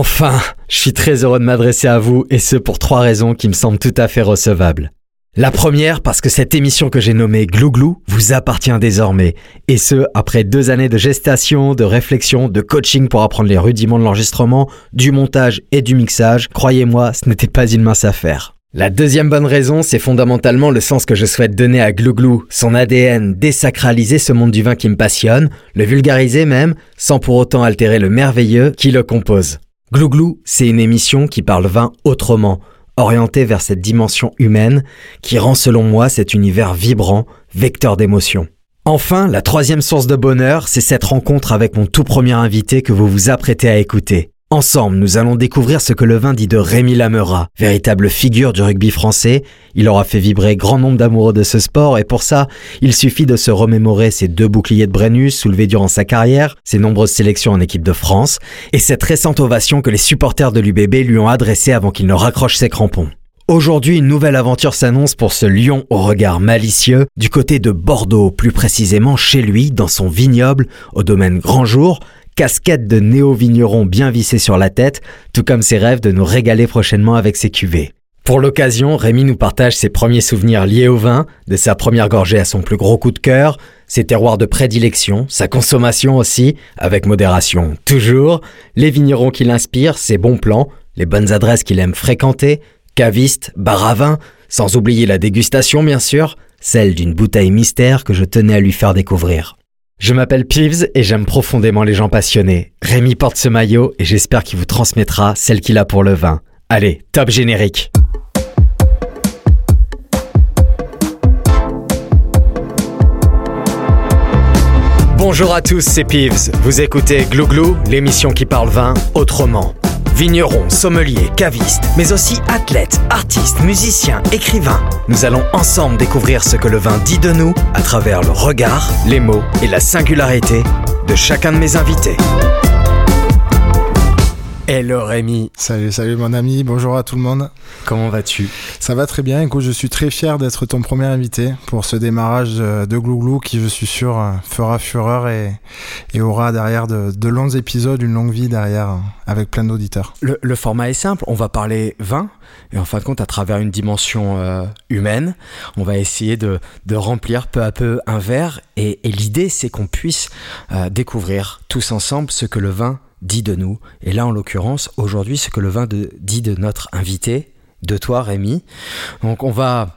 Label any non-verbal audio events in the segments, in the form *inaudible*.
Enfin, je suis très heureux de m'adresser à vous et ce pour trois raisons qui me semblent tout à fait recevables. La première, parce que cette émission que j'ai nommée Glouglou vous appartient désormais. Et ce, après deux années de gestation, de réflexion, de coaching pour apprendre les rudiments de l'enregistrement, du montage et du mixage. Croyez-moi, ce n'était pas une mince affaire. La deuxième bonne raison, c'est fondamentalement le sens que je souhaite donner à Glouglou, son ADN, désacraliser ce monde du vin qui me passionne, le vulgariser même, sans pour autant altérer le merveilleux qui le compose. Glouglou, c'est une émission qui parle vin autrement, orientée vers cette dimension humaine qui rend selon moi cet univers vibrant, vecteur d'émotions. Enfin, la troisième source de bonheur, c'est cette rencontre avec mon tout premier invité que vous vous apprêtez à écouter. Ensemble, nous allons découvrir ce que le vin dit de Rémi Lamera, véritable figure du rugby français. Il aura fait vibrer grand nombre d'amoureux de ce sport et pour ça, il suffit de se remémorer ses deux boucliers de Brennus soulevés durant sa carrière, ses nombreuses sélections en équipe de France et cette récente ovation que les supporters de l'UBB lui ont adressée avant qu'il ne raccroche ses crampons. Aujourd'hui, une nouvelle aventure s'annonce pour ce lion au regard malicieux du côté de Bordeaux, plus précisément chez lui, dans son vignoble, au domaine Grand Jour, casquette de néo-vigneron bien vissée sur la tête, tout comme ses rêves de nous régaler prochainement avec ses cuvées. Pour l'occasion, Rémi nous partage ses premiers souvenirs liés au vin, de sa première gorgée à son plus gros coup de cœur, ses terroirs de prédilection, sa consommation aussi, avec modération toujours, les vignerons qui l'inspirent, ses bons plans, les bonnes adresses qu'il aime fréquenter, caviste, bar à vin, sans oublier la dégustation bien sûr, celle d'une bouteille mystère que je tenais à lui faire découvrir. Je m'appelle Peeves et j'aime profondément les gens passionnés. Rémi porte ce maillot et j'espère qu'il vous transmettra celle qu'il a pour le vin. Allez, top générique Bonjour à tous, c'est Peeves. Vous écoutez Glouglou, l'émission qui parle vin autrement. Vignerons, sommeliers, cavistes, mais aussi athlètes, artistes, musiciens, écrivains. Nous allons ensemble découvrir ce que le vin dit de nous à travers le regard, les mots et la singularité de chacun de mes invités. Hello Rémi. Salut, salut mon ami, bonjour à tout le monde. Comment vas-tu? Ça va très bien, écoute, je suis très fier d'être ton premier invité pour ce démarrage de Glouglou qui, je suis sûr, fera fureur et, aura derrière de, longs épisodes, une longue vie derrière avec plein d'auditeurs. Le, format est simple, on va parler vin et en fin de compte, à travers une dimension euh, humaine, on va essayer de, remplir peu à peu un verre et, l'idée c'est qu'on puisse euh, découvrir tous ensemble ce que le vin dit de nous. Et là, en l'occurrence, aujourd'hui, ce que le vin dit de notre invité, de toi, Rémi. Donc, on va.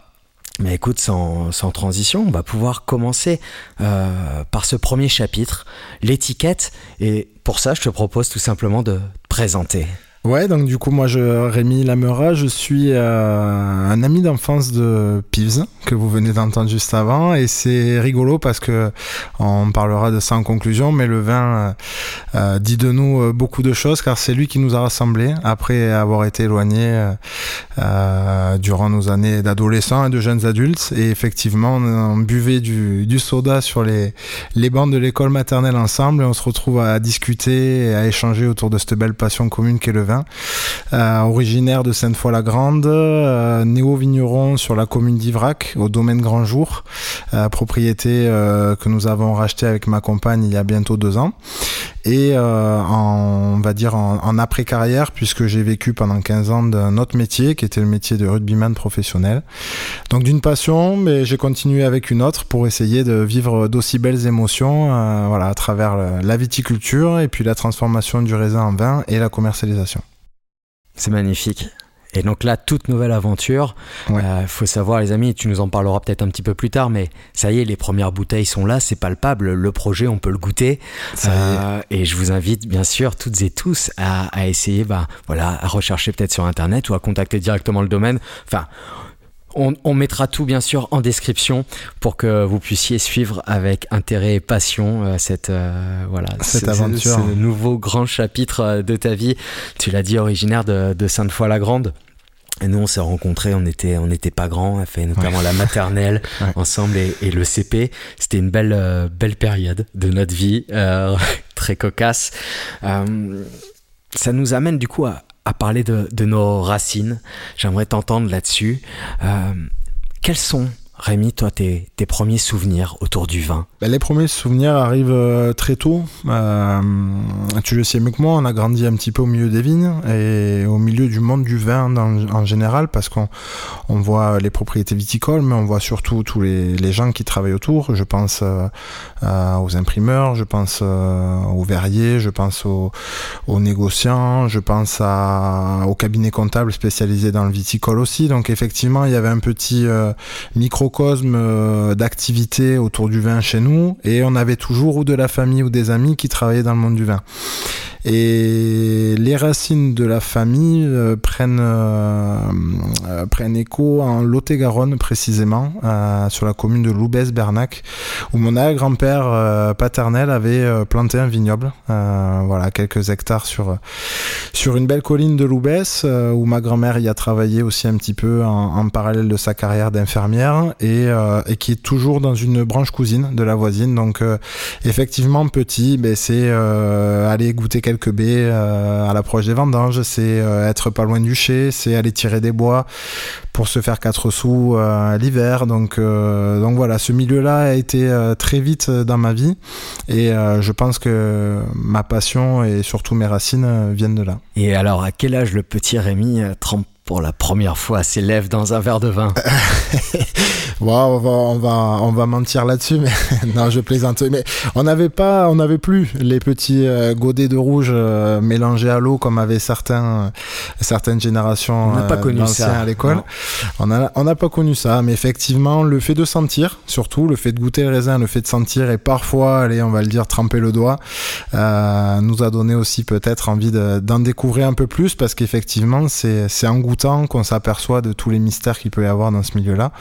Mais écoute, sans, transition, on va pouvoir commencer euh, par ce premier chapitre, l'étiquette. Et pour ça, je te propose tout simplement de présenter. Ouais, donc du coup, moi, je, Rémi Lamera, je suis euh, un ami d'enfance de Pives, que vous venez d'entendre juste avant, et c'est rigolo parce que on parlera de ça en conclusion, mais le vin euh, euh, dit de nous beaucoup de choses, car c'est lui qui nous a rassemblés après avoir été éloignés durant nos années d'adolescents et de jeunes adultes, et effectivement, on, buvait du, soda sur les, les bancs de l'école maternelle ensemble, et on se retrouve à discuter et à échanger autour de cette belle passion commune qu'est le vin euh, originaire de Sainte-Foy-la-Grande, euh, néo-vigneron sur la commune d'Ivrac, au domaine Grand Jour, euh, propriété que nous avons racheté avec ma compagne il y a bientôt deux ans. Et en, on va dire en, après-carrière, puisque j'ai vécu pendant 15 ans d'un autre métier, qui était le métier de rugbyman professionnel. Donc d'une passion, mais j'ai continué avec une autre pour essayer de vivre d'aussi belles émotions voilà, à travers la viticulture et puis la transformation du raisin en vin et la commercialisation. C'est magnifique. Et donc là, toute nouvelle aventure. Il euh, faut savoir, les amis, tu nous en parleras peut-être un petit peu plus tard, mais ça y est, les premières bouteilles sont là, c'est palpable. Le projet, on peut le goûter. Euh, et je vous invite, bien sûr, toutes et tous à, à essayer, bah, voilà, à rechercher peut-être sur Internet ou à contacter directement le domaine. Enfin, on, mettra tout bien sûr en description pour que vous puissiez suivre avec intérêt et passion euh, cette euh, voilà cette aventure, ce, nouveau grand chapitre euh, de ta vie. Tu l'as dit, originaire de, Sainte-Foy-la-Grande. Et nous, on s'est rencontrés, on était, on n'était pas grands, on a fait notamment la maternelle *laughs* ensemble et, le CP. C'était une belle, belle période de notre vie, *laughs* très cocasse. ça nous amène du coup à, à parler de, nos racines. J'aimerais t'entendre là-dessus. Euh, quelles sont Rémi, toi, tes, premiers souvenirs autour du vin? Ben, Les premiers souvenirs arrivent euh, très tôt. Euh, tu le sais mieux que moi, on a grandi un petit peu au milieu des vignes et au milieu du monde du vin en général parce qu'on on voit les propriétés viticoles, mais on voit surtout tous les, gens qui travaillent autour. Je pense euh, aux imprimeurs, je pense aux verriers, je pense aux, négociants, je pense aux cabinets comptables spécialisés dans le viticole aussi. Donc effectivement, il y avait un petit micro microcosme euh, d'activité autour du vin chez nous et on avait toujours ou de la famille ou des amis qui travaillaient dans le monde du vin. Et les racines de la famille euh, prennent, euh, prennent écho en Lot-et-Garonne précisément, sur la commune de Loubès-Bernac, où mon arrière-grand-père paternel avait planté un vignoble, voilà, quelques hectares sur, sur une belle colline de Loubès, où ma grand-mère y a travaillé aussi un petit peu en, parallèle de sa carrière d'infirmière, et, et, qui est toujours dans une branche cousine de la voisine. Donc effectivement, petit, ben, c'est aller goûter quelques baies euh, à l'approche des vendanges, c'est euh, être pas loin du chai, c'est aller tirer des bois pour se faire 4 sous euh, l'hiver. Donc, donc voilà, ce milieu-là a été très vite dans ma vie et je pense que ma passion et surtout mes racines viennent de là. Et alors, à quel âge le petit Rémi trempe pour la première fois ses lèvres dans un verre de vin *laughs* bon, on va, on va, on va mentir là-dessus, mais *laughs* non, je plaisante. Mais on n'avait pas, on n'avait plus les petits euh, godets de rouge euh, mélangés à l'eau comme avaient certains, certaines générations on n'a pas euh, connu ça à l'école. On n'a pas connu ça, mais effectivement, le fait de sentir, surtout le fait de goûter le raisin, le fait de sentir et parfois, allez, on va le dire, tremper le doigt, nous a donné aussi peut-être envie d'en découvrir un peu plus parce qu'effectivement, c'est, c'est en goût qu'on s'aperçoit de tous les mystères qu'il peut y avoir dans ce milieu-là.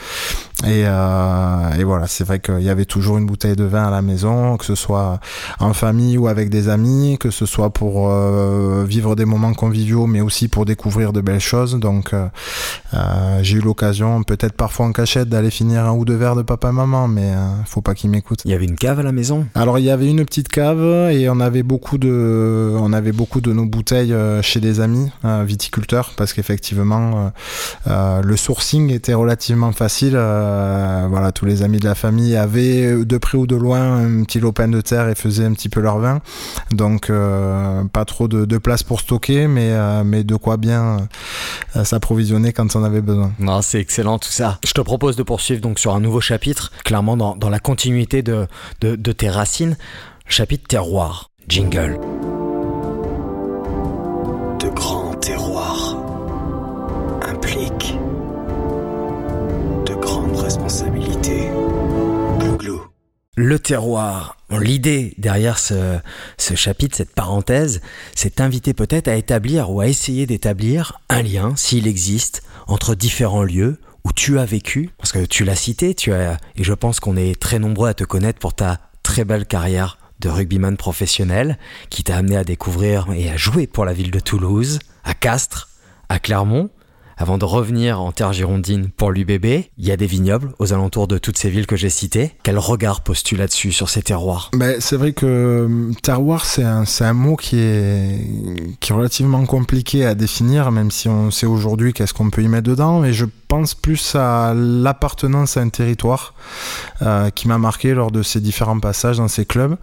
Et, euh, et, voilà, c'est vrai qu'il y avait toujours une bouteille de vin à la maison, que ce soit en famille ou avec des amis, que ce soit pour euh, vivre des moments conviviaux, mais aussi pour découvrir de belles choses. Donc euh, euh j'ai eu l'occasion, peut-être parfois en cachette, d'aller finir un ou deux verres de papa et maman, mais faut pas qu'ils m'écoutent. Il y avait une cave à la maison? Alors il y avait une petite cave et on avait beaucoup de, on avait beaucoup de nos bouteilles chez des amis viticulteurs, parce qu'effectivement le sourcing était relativement facile. Euh, voilà, tous les amis de la famille avaient euh, de près ou de loin un petit lopin de terre et faisaient un petit peu leur vin. Donc euh, pas trop de, place pour stocker, mais, mais de quoi bien s'approvisionner quand on avait besoin. Non, c'est excellent tout ça. Je te propose de poursuivre donc sur un nouveau chapitre, clairement dans, dans la continuité de, de, de tes racines. Chapitre terroir. Jingle. De grands terroirs impliquent Le terroir. L'idée derrière ce, ce, chapitre, cette parenthèse, c'est d'inviter peut-être à établir ou à essayer d'établir un lien, s'il existe, entre différents lieux où tu as vécu. Parce que tu l'as cité, tu as, et je pense qu'on est très nombreux à te connaître pour ta très belle carrière de rugbyman professionnel qui t'a amené à découvrir et à jouer pour la ville de Toulouse, à Castres, à Clermont, avant de revenir en terre girondine pour l'UBB, il y a des vignobles aux alentours de toutes ces villes que j'ai citées. Quel regard poses-tu là-dessus, sur ces terroirs? Ben, C'est vrai que euh, terroir, c'est un, mot qui est, qui est relativement compliqué à définir, même si on sait aujourd'hui qu'est-ce qu'on peut y mettre dedans. Mais je pense plus à l'appartenance à un territoire euh, qui m'a marqué lors de ces différents passages dans ces clubs,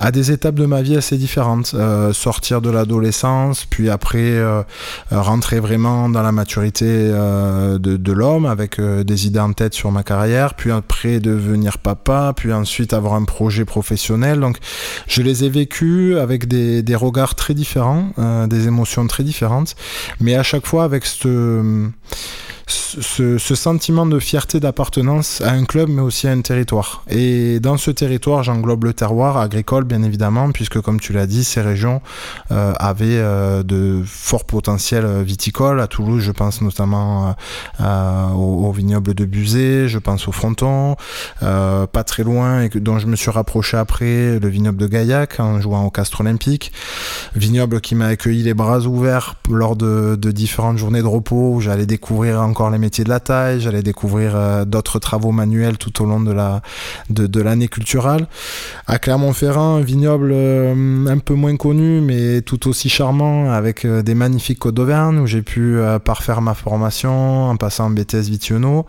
à des étapes de ma vie assez différentes. Euh, sortir de l'adolescence, puis après euh, rentrer vraiment dans la maturité de, l'homme avec des idées en tête sur ma carrière, puis après devenir papa, puis ensuite avoir un projet professionnel. Donc je les ai vécus avec des, regards très différents, des émotions très différentes, mais à chaque fois avec cette ce, sentiment de fierté d'appartenance à un club, mais aussi à un territoire. Et dans ce territoire, j'englobe le terroir agricole, bien évidemment, puisque comme tu l'as dit, ces régions euh, avaient euh, de forts potentiels viticoles. À Toulouse, je pense notamment euh, au, vignoble de Buzet, je pense au Fronton, pas très loin, et dont je me suis rapproché après, le vignoble de Gaillac, en jouant au Castre Olympique. Vignoble qui m'a accueilli les bras ouverts lors de, de différentes journées de repos où j'allais découvrir encore les métier de la taille, j'allais découvrir euh, d'autres travaux manuels tout au long de la de, l'année culturelle. À Clermont-Ferrand, un vignoble euh, un peu moins connu, mais tout aussi charmant, avec euh, des magnifiques côtes d'Auvergne, où j'ai pu parfaire ma formation en passant en BTS Vitiono.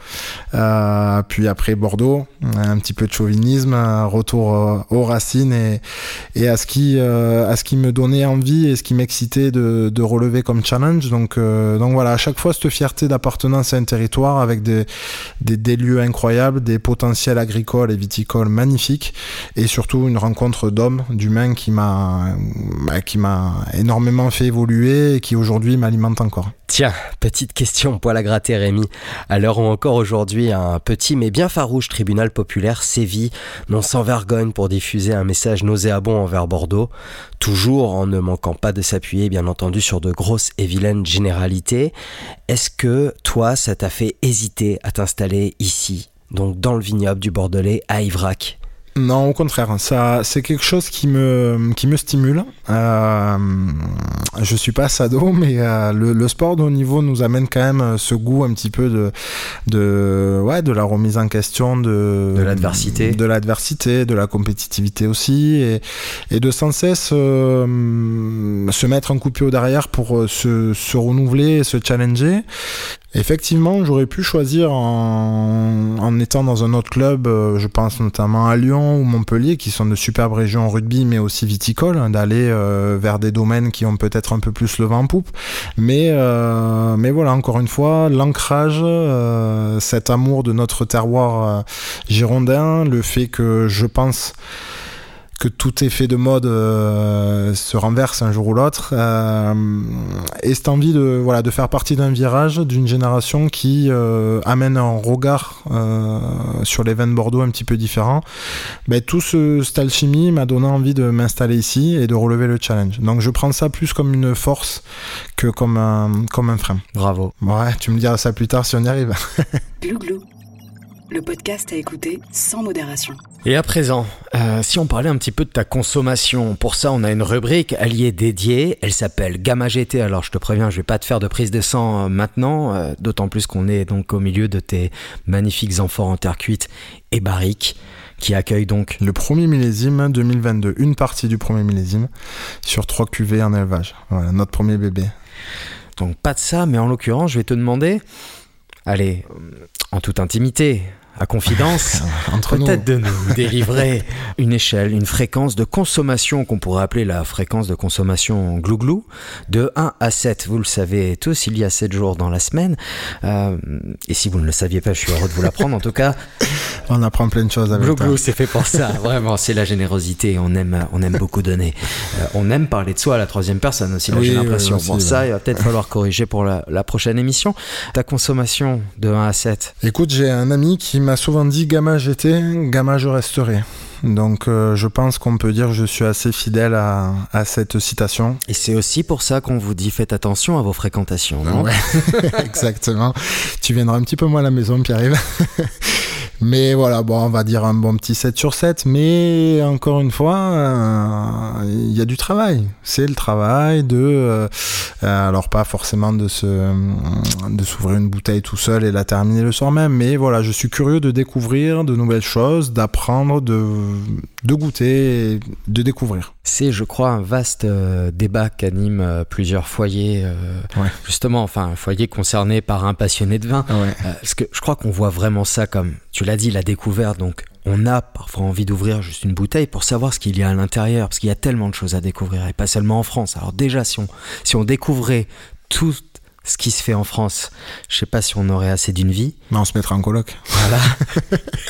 puis après Bordeaux, un petit peu de chauvinisme, retour aux racines et, et à ce qui à ce qui me donnait envie et ce qui m'excitait de, de relever comme challenge. Donc donc voilà, à chaque fois cette fierté d'appartenance à un territoire avec des, des, lieux incroyables, des potentiels agricoles et viticoles magnifiques et surtout une rencontre d'hommes, d'humains qui m'a bah, qui m'a énormément fait évoluer et qui aujourd'hui m'alimente encore. Tiens, petite question poil à gratter Rémi. À l'heure où encore aujourd'hui un petit mais bien farouche tribunal populaire sévit, non sans vergogne pour diffuser un message nauséabond envers Bordeaux, toujours en ne manquant pas de s'appuyer bien entendu sur de grosses et vilaines généralités, est-ce que toi ça t'a fait hésiter à t'installer ici, donc dans le vignoble du Bordelais à Ivrac non, au contraire, ça, c'est quelque chose qui me, qui me stimule. Euh, je suis pas sado, *laughs* mais euh, le, sport de haut niveau nous amène quand même euh, ce goût un petit peu de, de, ouais, de la remise en question de, de l'adversité, de l'adversité, de la compétitivité aussi, et, et de sans cesse euh, se mettre un coup de pied au derrière pour se, se renouveler, se challenger. Effectivement, j'aurais pu choisir en, en, étant dans un autre club, je pense notamment à Lyon ou Montpellier, qui sont de superbes régions en rugby, mais aussi viticoles, hein, d'aller euh, vers des domaines qui ont peut-être un peu plus le vent en poupe. Mais, euh, mais voilà, encore une fois, l'ancrage, cet amour de notre terroir girondin, le fait que je pense que tout effet de mode euh, se renverse un jour ou l'autre. Euh, et cette envie de, voilà, de faire partie d'un virage, d'une génération qui euh, amène un regard sur les vins de Bordeaux un petit peu différent. Ben, tout ce, cette alchimie m'a donné envie de m'installer ici et de relever le challenge. Donc je prends ça plus comme une force que comme un, comme un frein. Bravo. Ouais, tu me diras ça plus tard si on y arrive. *laughs* le podcast à écouter sans modération. Et à présent, euh, si on parlait un petit peu de ta consommation, pour ça on a une rubrique alliée dédiée, elle s'appelle Gamma GT, alors je te préviens, je vais pas te faire de prise de sang euh, maintenant, euh, d'autant plus qu'on est donc au milieu de tes magnifiques amphores en terre cuite et barriques qui accueillent donc le premier millésime 2022, une partie du premier millésime sur trois cuvées en élevage. Voilà, notre premier bébé. Donc pas de ça, mais en l'occurrence, je vais te demander, allez, en toute intimité, à confidence, *laughs* peut-être de nous *laughs* délivrer une échelle, une fréquence de consommation qu'on pourrait appeler la fréquence de consommation glouglou, de 1 à 7. Vous le savez tous, il y a 7 jours dans la semaine. Euh, et si vous ne le saviez pas, je suis heureux de vous l'apprendre. En tout cas, on apprend plein de choses avec Glouglou, c'est fait pour ça. *laughs* Vraiment, c'est la générosité. On aime, on aime beaucoup donner. Euh, on aime parler de soi à la troisième personne aussi, j'ai l'impression. bon, ça, il va peut-être falloir corriger pour la, la prochaine émission. Ta consommation de 1 à 7. Écoute, j'ai un ami qui m'a souvent dit Gamma j'étais, Gamma je resterai. Donc euh, je pense qu'on peut dire que je suis assez fidèle à, à cette citation. Et c'est aussi pour ça qu'on vous dit faites attention à vos fréquentations, non? *laughs* Exactement. Tu viendras un petit peu moins à la maison, Pierre-Yves. Mais voilà, bon, on va dire un bon petit 7 sur 7. Mais encore une fois, euh, il y a du travail. C'est le travail de. Euh, alors, pas forcément de se de s'ouvrir une bouteille tout seul et la terminer le soir même. Mais voilà, je suis curieux de découvrir de nouvelles choses, d'apprendre, de, de goûter, de découvrir. C'est, je crois, un vaste euh, débat qu'anime plusieurs foyers. Justement, enfin, un foyer concerné par un passionné de vin. parce que je crois qu'on voit vraiment ça comme. Tu l'as dit, la découverte, donc on a parfois envie d'ouvrir juste une bouteille pour savoir ce qu'il y a à l'intérieur, parce qu'il y a tellement de choses à découvrir, et pas seulement en France. Alors déjà, si on, si on découvrait tout ce qui se fait en France, je sais pas si on aurait assez d'une vie. Mais on se mettrait en coloc. Voilà.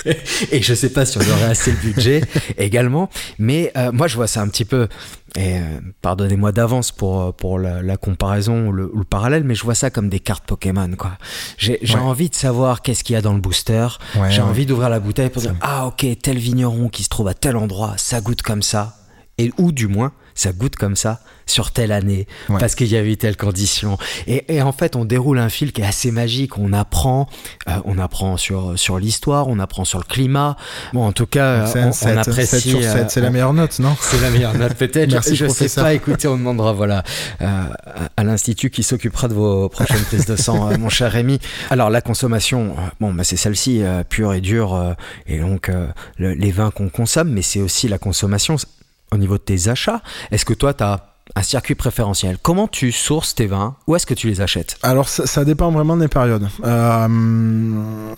*laughs* et je sais pas si on aurait assez de budget également. Mais euh, moi, je vois ça un petit peu. Et euh, pardonnez-moi d'avance pour, euh, pour la, comparaison ou le, parallèle, mais je vois ça comme des cartes Pokémon. quoi. J'ai envie de savoir qu'est-ce qu'il y a dans le booster. J'ai envie d'ouvrir la bouteille pour dire Ah, ok, tel vigneron qui se trouve à tel endroit, ça goûte comme ça. Et, ou du moins, ça goûte comme ça sur telle année, parce qu'il y a eu telle condition. Et, en fait, on déroule un fil qui est assez magique. On apprend, euh, on apprend sur, sur l'histoire, on apprend sur le climat. Bon, en tout cas, on, on, apprécie. sur 7, c'est la meilleure note, non? *laughs* C'est la meilleure note, peut-être. je ne sais pas, écoutez, on demandera voilà, à l'Institut qui s'occupera de vos prochaines prises de sang, mon cher Rémi. Alors, la consommation, bon, bah, c'est celle-ci, pure et dure, et donc les vins qu'on consomme, mais c'est aussi la consommation au niveau de tes achats. Est-ce que toi, tu as un circuit préférentiel. Comment tu sources tes vins? Où est-ce que tu les achètes? Alors ça, dépend vraiment des périodes. Euh,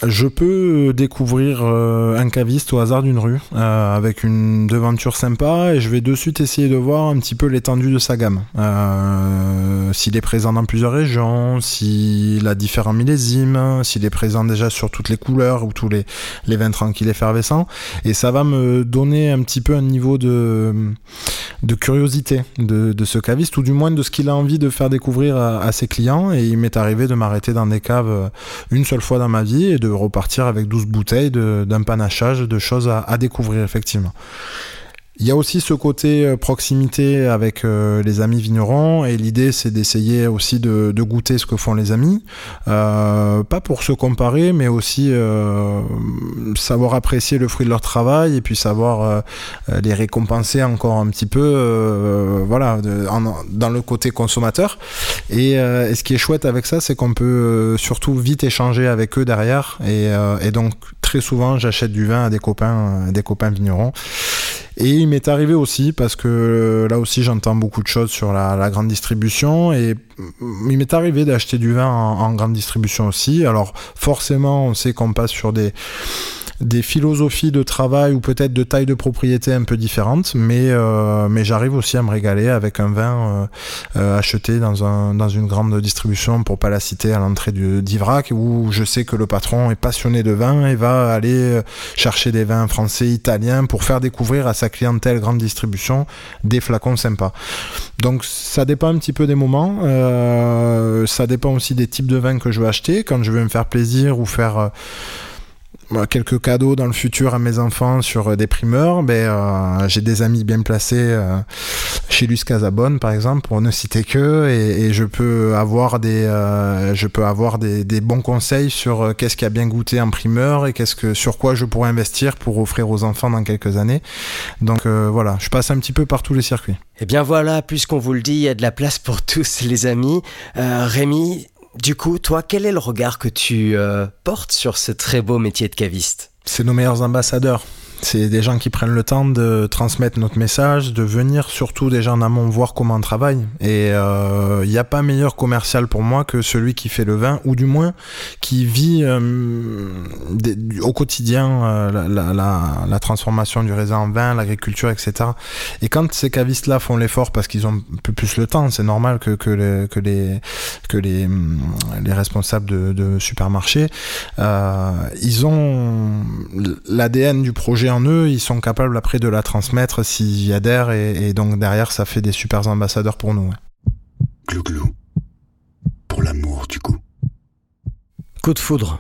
je peux découvrir euh, un caviste au hasard d'une rue euh, avec une devanture sympa et je vais de suite essayer de voir un petit peu l'étendue de sa gamme. s'il est présent dans plusieurs régions, s'il a différents millésimes, s'il est présent déjà sur toutes les couleurs ou tous les, les vins tranquilles effervescents. Et ça va me donner un petit peu un niveau de, de curiosité de ce caviste, ou du moins de ce qu'il a envie de faire découvrir à, ses clients. Et il m'est arrivé de m'arrêter dans des caves euh, une seule fois dans ma vie et de repartir avec 12 bouteilles d'un panachage de choses à découvrir, effectivement. Il y a aussi ce côté euh, proximité avec euh, les amis vignerons et l'idée c'est d'essayer aussi de, goûter ce que font les amis, euh, pas pour se comparer mais aussi savoir apprécier le fruit de leur travail et puis savoir les récompenser encore un petit peu, voilà, dans le côté consommateur. Et, ce qui est chouette avec ça c'est qu'on peut surtout vite échanger avec eux derrière et, et donc très souvent j'achète du vin à des copains, des copains vignerons. Et il m'est arrivé aussi, parce que euh, là aussi j'entends beaucoup de choses sur la, grande distribution, et il m'est arrivé d'acheter du vin en, grande distribution aussi. Alors forcément, on sait qu'on passe sur des des philosophies de travail ou peut-être de taille de propriété un peu différentes, mais, euh, mais j'arrive aussi à me régaler avec un vin euh, euh, acheté dans une grande distribution, pour pas la citer, à l'entrée d'Ivrac, où je sais que le patron est passionné de vin et va aller chercher des vins français, italiens, pour faire découvrir à sa clientèle grande distribution des flacons sympas. Donc ça dépend un petit peu des moments, ça dépend aussi des types de vins que je veux acheter, quand je veux me faire plaisir ou faire quelques cadeaux dans le futur à mes enfants sur euh, des primeurs, ben, euh, j'ai des amis bien placés euh, chez Luce Casabonne par exemple pour ne citer que et, je peux avoir des je peux avoir des, bons conseils sur qu'est-ce qui a bien goûté en primeur et qu'est-ce que sur quoi je pourrais investir pour offrir aux enfants dans quelques années. Donc voilà, je passe un petit peu par tous les circuits. Et eh bien voilà, puisqu'on vous le dit, il y a de la place pour tous les amis. Rémi, du coup, toi, quel est le regard que tu euh, portes sur ce très beau métier de caviste? C'est nos meilleurs ambassadeurs. C'est des gens qui prennent le temps de transmettre notre message, de venir surtout déjà en amont voir comment on travaille. Et il euh, n'y a pas meilleur commercial pour moi que celui qui fait le vin, ou du moins qui vit euh, au quotidien euh, la, transformation du raisin en vin, l'agriculture, etc. Et quand ces cavistes-là font l'effort parce qu'ils ont plus le temps, c'est normal que, les, les responsables de, de supermarchés, ils ont l'ADN du projet en eux, ils sont capables après de la transmettre s'ils y adhèrent et, donc derrière ça fait des super ambassadeurs pour nous. Glou glou. Pour l'amour du coup. Coup de foudre.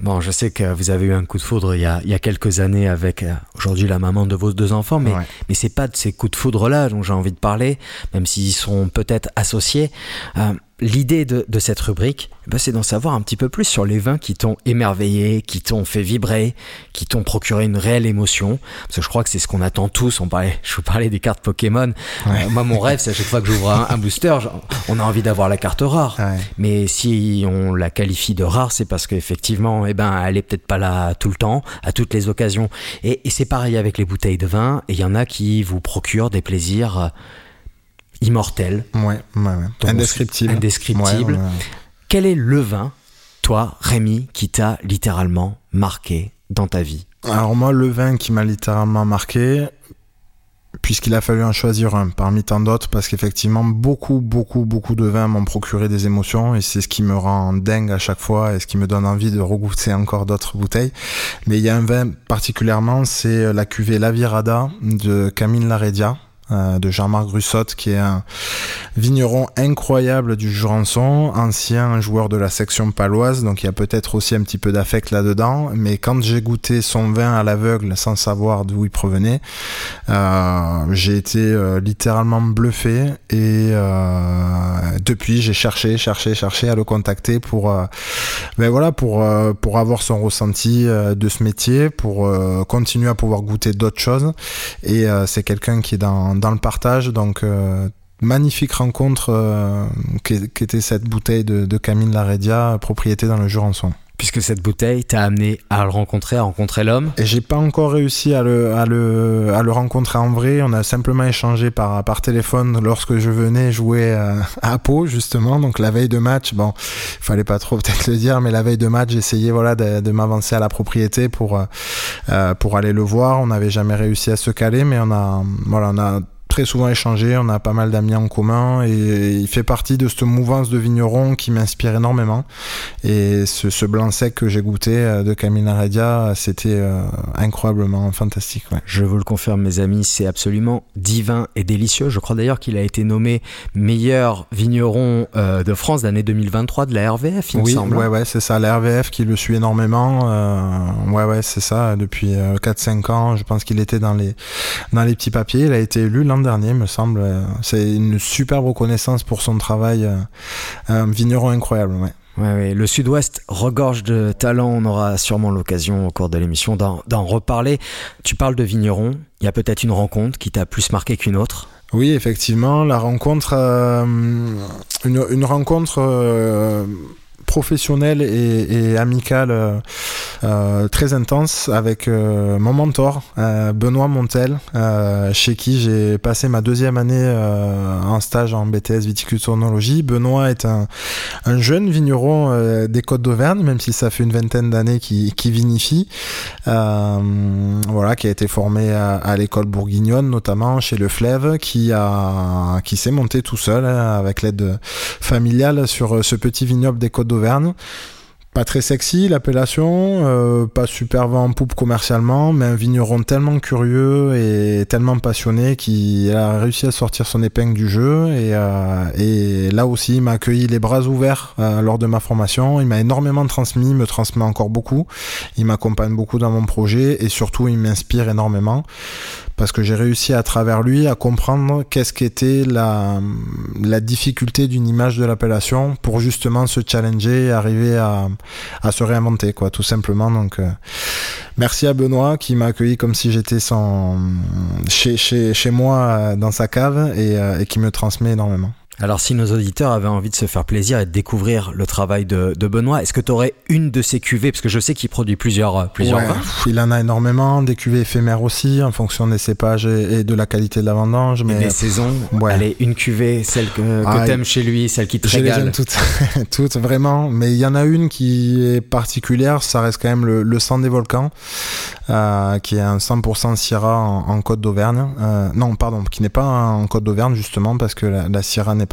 Bon, je sais que vous avez eu un coup de foudre il y a, quelques années avec euh, aujourd'hui la maman de vos deux enfants, mais, mais c'est pas de ces coups de foudre-là dont j'ai envie de parler, même s'ils sont peut-être associés. Euh, l'idée de, cette rubrique, bah, c'est d'en savoir un petit peu plus sur les vins qui t'ont émerveillé, qui t'ont fait vibrer, qui t'ont procuré une réelle émotion. Parce que je crois que c'est ce qu'on attend tous. On parlait, *laughs* je vous parlais des cartes Pokémon. Euh, moi, mon rêve, c'est à chaque fois que j'ouvre un, booster, on a envie d'avoir la carte rare. Mais si on la qualifie de rare, c'est parce qu'effectivement, eh ben, elle est peut-être pas là tout le temps, à toutes les occasions. Et, et c'est pareil avec les bouteilles de vin. Et il y en a qui vous procurent des plaisirs immortel. Ouais, Indescriptible. Indescriptible. Quel est le vin, toi, Rémi, qui t'a littéralement marqué dans ta vie? Alors moi, le vin qui m'a littéralement marqué, puisqu'il a fallu en choisir un parmi tant d'autres, parce qu'effectivement, beaucoup, beaucoup, beaucoup de vins m'ont procuré des émotions, et c'est ce qui me rend dingue à chaque fois, et ce qui me donne envie de regoûter encore d'autres bouteilles. Mais il y a un vin particulièrement, c'est la cuvée La Virada de Camille Laredia, de Jean-Marc Grussotte, qui est un vigneron incroyable du Jurançon, ancien joueur de la section paloise, donc il y a peut-être aussi un petit peu d'affect là-dedans. Mais quand j'ai goûté son vin à l'aveugle, sans savoir d'où il provenait, j'ai été littéralement bluffé et depuis j'ai cherché, cherché, cherché à le contacter pour, ben voilà, pour pour avoir son ressenti de ce métier, pour continuer à pouvoir goûter d'autres choses. Et euh, c'est quelqu'un qui est dans, dans, le partage, donc euh, magnifique rencontre euh, qu'était cette bouteille de, Camille Laredia, propriété dans le Jurançon puisque cette bouteille t'a amené à le rencontrer, à rencontrer l'homme. Et j'ai pas encore réussi à le, à, le, à le rencontrer en vrai. On a simplement échangé par, par téléphone lorsque je venais jouer à, à Pau, justement. Donc la veille de match, bon, fallait pas trop *laughs* peut-être le dire, mais la veille de match, j'essayais voilà, de, m'avancer à la propriété pour, euh, pour aller le voir. On n'avait jamais réussi à se caler, mais on a, voilà, on a très souvent échangé, on a pas mal d'amis en commun et il fait partie de cette mouvance de vignerons qui m'inspire énormément. Et ce, blanc sec que j'ai goûté euh, de Camille Naradia, c'était euh, incroyablement fantastique. Je vous le confirme, mes amis, c'est absolument divin et délicieux. Je crois d'ailleurs qu'il a été nommé meilleur vigneron euh, de France d'année 2023 de la RVF, il oui, me semble. Ouais, ouais, c'est ça, la RVF qui le suit énormément. ouais, ouais, c'est ça, depuis 4-5 ans, je pense qu'il était dans les, dans les petits papiers. Il a été élu l'an dernier, me semble. C'est une superbe reconnaissance pour son travail. Euh, un vigneron incroyable, ouais. Ouais, Le Sud-Ouest regorge de talent. On aura sûrement l'occasion au cours de l'émission d'en reparler. Tu parles de vigneron. Il y a peut-être une rencontre qui t'a plus marqué qu'une autre? Oui, effectivement, la rencontre, euh, une, rencontre euh, professionnelle et, et amicale euh, euh, très intense avec euh, mon mentor Benoît Montel, chez qui j'ai passé ma deuxième année en stage en BTS viticulturologie. Benoît est un, un jeune vigneron des Côtes d'Auvergne, même si ça fait une vingtaine d'années qu'il vinifie, voilà, qui a été formé à, à l'école bourguignonne, notamment chez Le Fleuve, qui a qui s'est monté tout seul hein, avec l'aide familiale sur ce petit vignoble des Côtes pas très sexy l'appellation, euh, pas super vent en poupe commercialement, mais un vigneron tellement curieux et tellement passionné qu'il a réussi à sortir son épingle du jeu. Et, euh, là aussi, il m'a accueilli les bras ouverts euh, lors de ma formation. Il m'a énormément transmis, me transmet encore beaucoup. Il m'accompagne beaucoup dans mon projet et surtout, il m'inspire énormément parce que j'ai réussi à travers lui à comprendre qu'est-ce qu'était la, la difficulté d'une image de l'appellation pour justement se challenger et arriver à, à se réinventer, quoi, tout simplement. Donc, euh, merci à Benoît qui m'a accueilli comme si j'étais chez, chez, chez moi euh, dans sa cave et, euh, et qui me transmet énormément. Alors, si nos auditeurs avaient envie de se faire plaisir et de découvrir le travail de, Benoît, est-ce que tu aurais une de ces cuvées? Parce que je sais qu'il produit plusieurs, euh, plusieurs vins. Il en a énormément, des cuvées éphémères aussi, en fonction des cépages et, de la qualité de la vendange. Mais... des saisons. Ouais. Allez, une cuvée, celle que, que tu aimes chez lui, celle qui te régale. Les toutes, *laughs* toutes, vraiment. Mais il y en a une qui est particulière, ça reste quand même le, sang des volcans, euh, qui est un 100% Syrah en, Côte d'Auvergne. Euh, non, pardon, qui n'est pas en Côte d'Auvergne, justement, parce que la, la Syrah n'est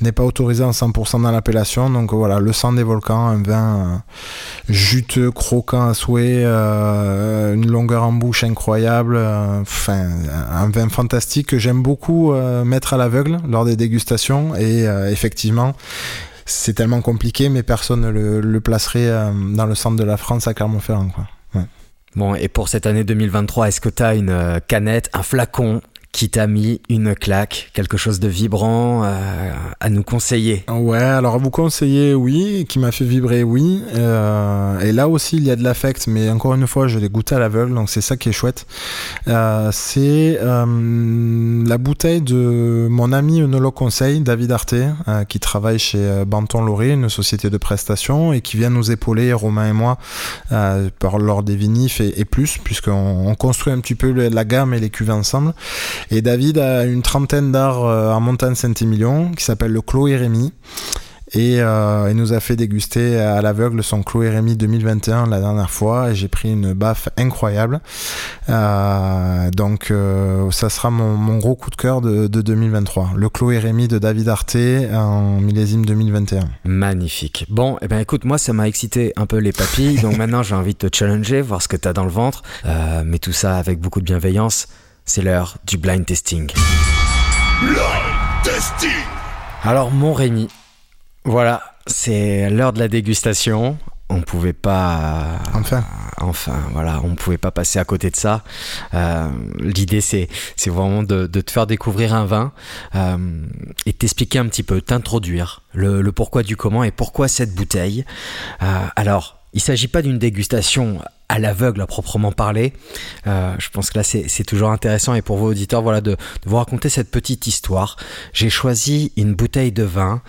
n'est pas autorisé en 100% dans l'appellation. Donc voilà, le sang des volcans, un vin euh, juteux, croquant à souhait, euh, une longueur en bouche incroyable, euh, enfin un vin fantastique que j'aime beaucoup mettre à l'aveugle lors des dégustations et effectivement c'est tellement compliqué, mais personne ne le, placerait dans le centre de la France à Clermont-Ferrand. Bon, et pour cette année 2023, est-ce que tu as une canette, un flacon, qui t'a mis une claque, quelque chose de vibrant euh, à nous conseiller Ouais, alors à vous conseiller, oui, qui m'a fait vibrer, oui. Euh, et là aussi, il y a de l'affect, mais encore une fois, je l'ai goûté à l'aveugle, donc c'est ça qui est chouette. Euh, c'est la bouteille de mon ami œnologue conseil, David Arte, qui travaille chez Banton Lauré, une société de prestation, et qui vient nous épauler, Romain et moi, lors des vinifs et, et plus, puisqu'on construit un petit peu la gamme et les cuvées ensemble. Et David a une trentaine d'arts euh, en montagne Saint-Émilion qui s'appelle le Clos Rémy. Et euh, il nous a fait déguster à l'aveugle son Clos Rémy 2021 la dernière fois et j'ai pris une baffe incroyable. Euh, donc euh, ça sera mon, mon, gros coup de cœur de, de 2023. Le Clos Rémy de David Arte en millésime 2021. Magnifique. Bon, et eh ben écoute, moi ça m'a excité un peu les papilles. donc *laughs* maintenant j'ai envie de te challenger, voir ce que tu as dans le ventre. mais tout ça avec beaucoup de bienveillance. C'est l'heure du blind testing. Blind testing Alors mon Rémi, voilà, c'est l'heure de la dégustation. On pouvait pas enfin. enfin voilà on pouvait pas passer à côté de ça. Euh, l'idée c'est c'est vraiment de, te faire découvrir un vin euh, et t'expliquer un petit peu t'introduire le, pourquoi du comment et pourquoi cette bouteille. Euh, alors il s'agit pas d'une dégustation à l'aveugle à proprement parler. je pense que là c'est toujours intéressant et pour vos auditeurs voilà de, de vous raconter cette petite histoire. J'ai choisi une bouteille de vin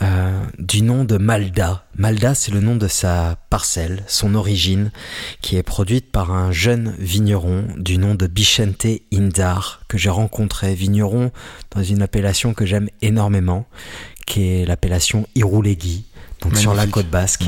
euh, du nom de Malda. Malda, c'est le nom de sa parcelle, son origine, qui est produite par un jeune vigneron du nom de Bichente Indar, que j'ai rencontré, vigneron dans une appellation que j'aime énormément, qui est l'appellation Iroulegui, donc sur la côte basque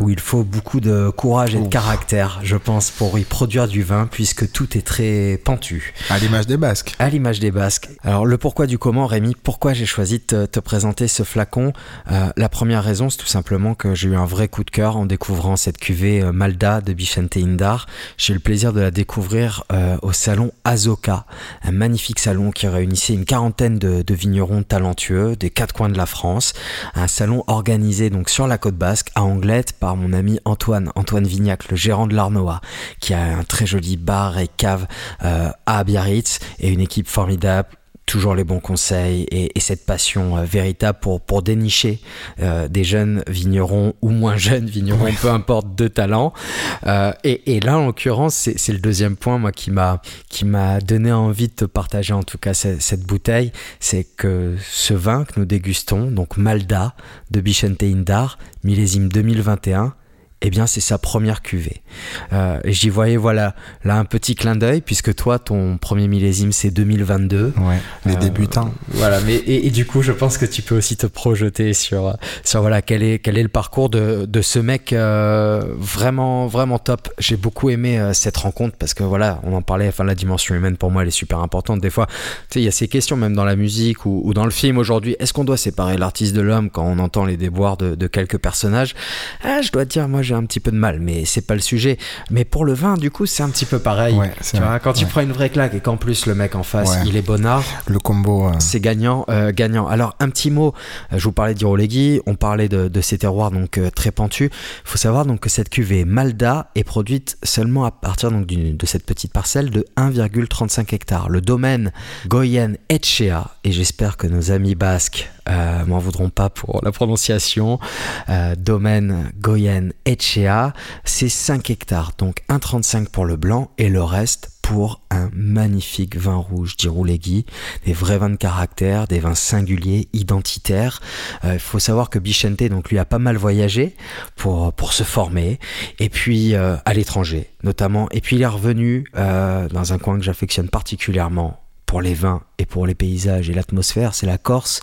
où il faut beaucoup de courage et de caractère, je pense, pour y produire du vin, puisque tout est très pentu. À l'image des Basques. À l'image des Basques. Alors le pourquoi du comment, Rémi, pourquoi j'ai choisi de te, présenter ce flacon? Euh, La première raison, c'est tout simplement que j'ai eu un vrai coup de cœur en découvrant cette cuvée euh, Malda de Bichente Indar. J'ai eu le plaisir de la découvrir euh, au salon Azoka, un magnifique salon qui réunissait une quarantaine de, de vignerons talentueux des quatre coins de la France. Un salon organisé donc sur la côte basque, à Anglette, mon ami Antoine, Antoine Vignac, le gérant de l'Arnoa, qui a un très joli bar et cave euh, à Biarritz et une équipe formidable toujours les bons conseils et, cette passion euh, véritable pour, pour dénicher euh, des jeunes vignerons ou moins jeunes vignerons, peu importe, de talent. Euh, et, et, là, en l'occurrence, c'est le deuxième point moi qui m'a qui m'a donné envie de te partager en tout cas cette, cette bouteille, c'est que ce vin que nous dégustons, donc Malda de Bichente Indar, millésime 2021 eh bien c'est sa première cuvée. Euh, J'y voyais voilà là un petit clin d'œil puisque toi ton premier millésime c'est 2022. Ouais, les euh, débutants. Voilà, mais et, du coup je pense que tu peux aussi te projeter sur sur voilà quel est quel est le parcours de, de ce mec euh, vraiment vraiment top. J'ai beaucoup aimé cette rencontre parce que voilà on en parlait. Enfin la dimension humaine pour moi elle est super importante. Des fois tu sais il y a ces questions même dans la musique ou, ou dans le film aujourd'hui. Est-ce qu'on doit séparer l'artiste de l'homme quand on entend les déboires de, de quelques personnages? Ah, Je dois te dire moi j'ai un petit peu de mal, mais c'est pas le sujet. Mais pour le vin, du coup, c'est un petit peu pareil. tu vois, quand tu prends une vraie claque et qu'en plus le mec en face, il est bonnard. Le combo. C'est gagnant, euh, gagnant. Alors, un petit mot. Euh, je vous parlais d'Irolegui, on parlait de, de, ces terroirs donc euh, très pentus. Il faut savoir donc que cette cuvée Malda est produite seulement à partir donc de cette petite parcelle de 1,35 hectares. Le domaine Goyen Etchea, et j'espère que nos amis basques euh, m'en voudront pas pour la prononciation, euh, domaine Goyen Etchea, c'est 5 hectares, donc 1,35 pour le blanc et le reste pour un magnifique vin rouge d'Iroulegui, des vrais vins de caractère, des vins singuliers, identitaires. Il euh, faut savoir que Bichente donc lui a pas mal voyagé pour pour se former et puis euh, à l'étranger notamment et puis il est revenu euh, dans un coin que j'affectionne particulièrement pour les vins et pour les paysages et l'atmosphère, c'est la Corse.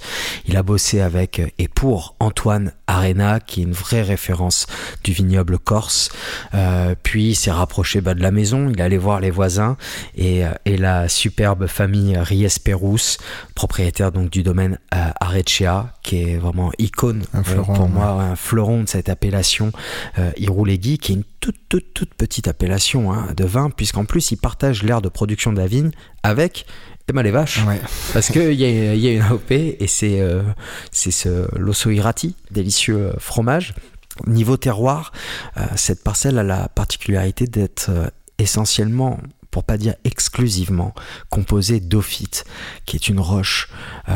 Il a bossé avec et pour Antoine Arena, qui est une vraie référence du vignoble corse. Euh, puis il s'est rapproché bah, de la maison, il allait voir les voisins et, euh, et la superbe famille Ries Perus, propriétaire donc du domaine euh, Arecea, qui est vraiment icône euh, pour moi, un fleuron de cette appellation Iroulegui, qui est une toute toute toute petite appellation hein, de vin, puisqu'en plus il partage l'aire de production de la vigne avec mal les vaches. Parce qu'il y a, y a une AOP et c'est euh, ce l'osso irati, délicieux euh, fromage. Niveau terroir, euh, cette parcelle a la particularité d'être essentiellement pour pas dire exclusivement, composée d'ophyte, qui est une roche euh,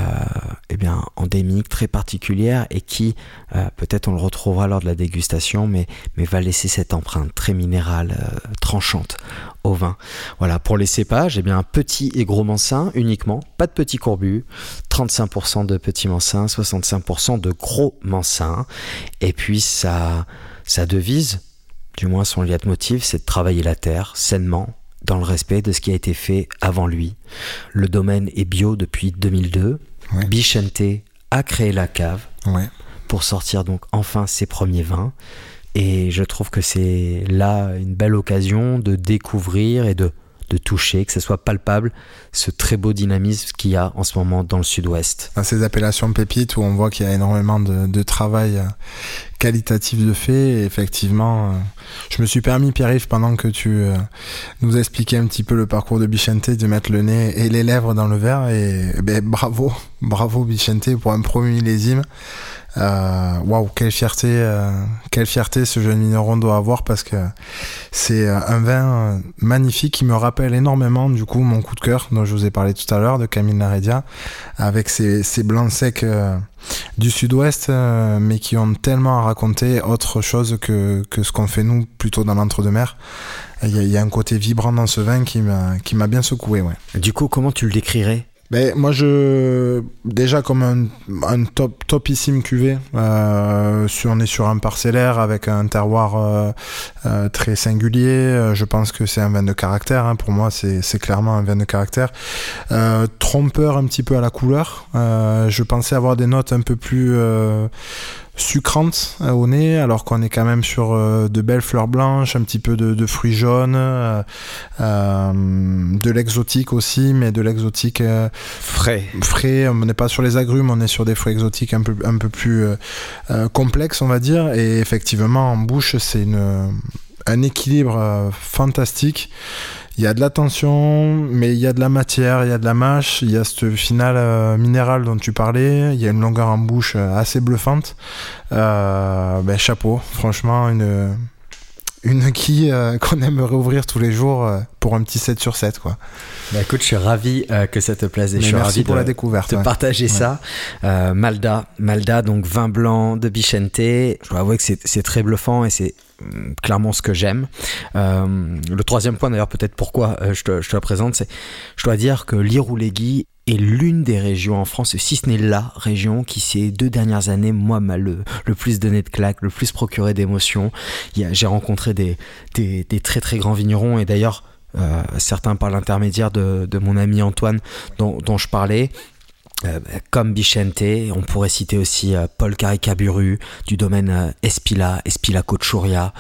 eh bien, endémique, très particulière, et qui, euh, peut-être on le retrouvera lors de la dégustation, mais, mais va laisser cette empreinte très minérale, euh, tranchante au vin. Voilà, pour les cépages, eh bien, petit et gros mansin uniquement, pas de petits courbus, 35% de petits mansins, 65% de gros mansins, et puis sa, sa devise, du moins son leitmotiv, c'est de travailler la terre sainement, dans le respect de ce qui a été fait avant lui. Le domaine est bio depuis 2002. Bichente a créé la cave pour sortir donc enfin ses premiers vins. Et je trouve que c'est là une belle occasion de découvrir et de, de toucher, que ce soit palpable, ce très beau dynamisme qu'il y a en ce moment dans le sud-ouest. Dans ces appellations pépites où on voit qu'il y a énormément de, de travail qualitatif de fait. effectivement, je me suis permis, Pierre-Yves, pendant que tu nous expliquais un petit peu le parcours de Bichente, de mettre le nez et les lèvres dans le verre. Et ben, *laughs* bravo, bravo Bichente pour un premier millésime. Euh, waouh, quelle fierté, euh, quelle fierté ce jeune vigneron doit avoir parce que c'est euh, un vin magnifique qui me rappelle énormément du coup mon coup de cœur dont je vous ai parlé tout à l'heure de Camille Laredia avec ces blancs secs du sud-ouest mais qui ont tellement à raconter autre chose que, que ce qu'on fait nous plutôt dans l'entre-deux-mer. Il y, y, a un côté vibrant dans ce vin qui m'a qui m'a bien secoué. Ouais. Du coup, comment tu le décrirais? Ben, moi, je déjà comme un, un top topissime cuvée. Euh, on est sur un parcellaire avec un terroir euh, euh, très singulier. Je pense que c'est un vin de caractère. Hein. Pour moi, c'est clairement un vin de caractère. Trompeur un petit peu à la couleur. je pensais avoir des notes un peu plus sucrante euh, au nez, alors qu'on est quand même sur euh, de belles fleurs blanches, un petit peu de, fruits jaunes, euh, de l'exotique aussi, mais de l'exotique frais. Frais. On n'est pas sur les agrumes, on est sur des fruits exotiques un peu un peu plus complexes, on va dire. Et effectivement, en bouche, c'est un équilibre fantastique. Il y a de la tension, mais il y a de la matière, il y a de la mâche, il y a ce final euh, minéral dont tu parlais, il y a une longueur en bouche euh, assez bluffante. Euh, ben, chapeau, franchement, une, une quille *laughs* qu'on aimerait ouvrir tous les jours pour un petit 7 sur 7. Quoi. Bah écoute, je suis ravi que ça te plaise et je suis ravi pour de, la découverte, de partager ça. Malda, Malda, donc vin blanc de Bichente. Je dois avouer que c'est très bluffant et c'est clairement ce que j'aime. Euh, le troisième point, d'ailleurs, peut-être pourquoi euh, je, te, je, te, la présente, c'est je dois dire que l'Irouléguy est l'une des régions en France, si ce n'est la région qui ces deux dernières années, moi, m'a le, le plus donné de claques, le plus procuré d'émotions. J'ai rencontré des, des, très très grands vignerons et d'ailleurs, euh, certains par l'intermédiaire de, de, mon ami Antoine dont, dont je parlais, euh, comme Bichente, on pourrait citer aussi euh, Paul Caricaburu du domaine euh, Espila, Espila Cochuria,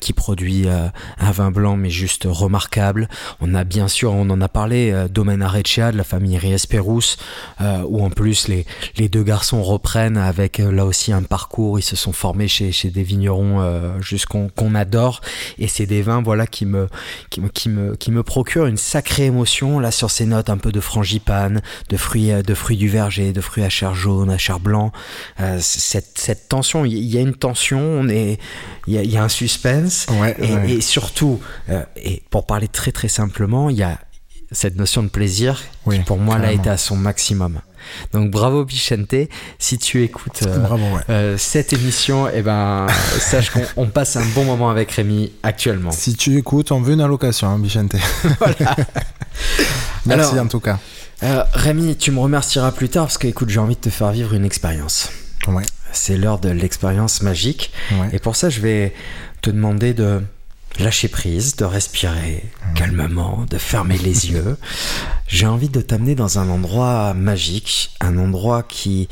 qui produit un vin blanc mais juste remarquable. On a bien sûr, on en a parlé, domaine Areccia de la famille Ries Perus, où en plus les, les deux garçons reprennent avec là aussi un parcours, ils se sont formés chez, chez des vignerons jusqu'on qu'on adore, et c'est des vins voilà qui me, qui me, qui me, qui me procurent une sacrée émotion là sur ces notes un peu de frangipane, de fruits, de fruits du verger, de fruits à chair jaune, à chair blanc. Euh, cette, cette, tension, il y a une tension, on est, il y, a, un suspense. et, surtout, euh, et pour parler très très simplement, il y a cette notion de plaisir qui pour moi là été à son maximum. Donc bravo Bichente, si tu écoutes euh, cette émission, et eh ben *laughs* sache qu'on passe un bon moment avec Rémi actuellement. Si tu écoutes, on veut une allocation, hein, Bichente. *laughs* voilà. *laughs* Merci en tout cas. Euh, Rémi, tu me remercieras plus tard parce que écoute, j'ai envie de te faire vivre une expérience. Ouais. C'est l'heure de l'expérience magique. Et pour ça, je vais te demander de lâcher prise, de respirer calmement, de fermer les *laughs* yeux. J'ai envie de t'amener dans un endroit magique, un endroit qui,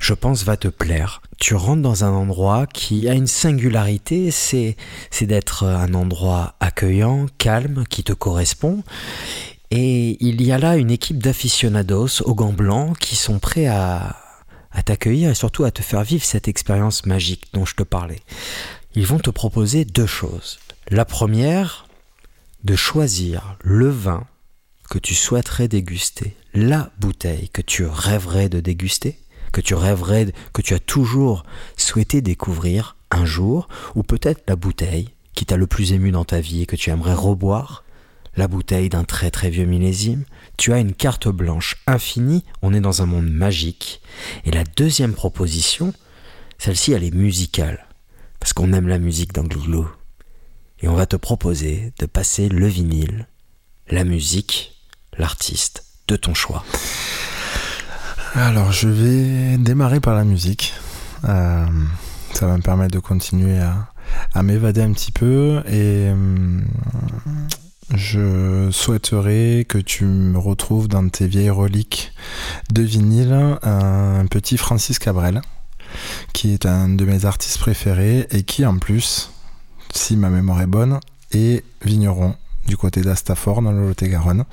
je pense, va te plaire. Tu rentres dans un endroit qui a une singularité, c'est, c'est d'être un endroit accueillant, calme, qui te correspond. Et il y a là une équipe d'aficionados aux gants blancs qui sont prêts à, t'accueillir et surtout à te faire vivre cette expérience magique dont je te parlais. Ils vont te proposer deux choses. La première, de choisir le vin que tu souhaiterais déguster, la bouteille que tu rêverais de déguster, que tu rêverais, que tu as toujours souhaité découvrir un jour, ou peut-être la bouteille qui t'a le plus ému dans ta vie et que tu aimerais reboire, la bouteille d'un très très vieux millésime, tu as une carte blanche infinie, on est dans un monde magique. Et la deuxième proposition, celle-ci elle est musicale, parce qu'on aime la musique dans. Et on va te proposer de passer le vinyle, la musique, l'artiste de ton choix. Alors je vais démarrer par la musique. Euh, ça va me permettre de continuer à, à m'évader un petit peu et hum, je souhaiterais que tu me retrouves dans tes vieilles reliques de vinyle un petit Francis Cabrel, qui est un de mes artistes préférés et qui en plus, si ma mémoire est bonne, est vigneron du côté d'Astafor dans le Lot-et-Garonne.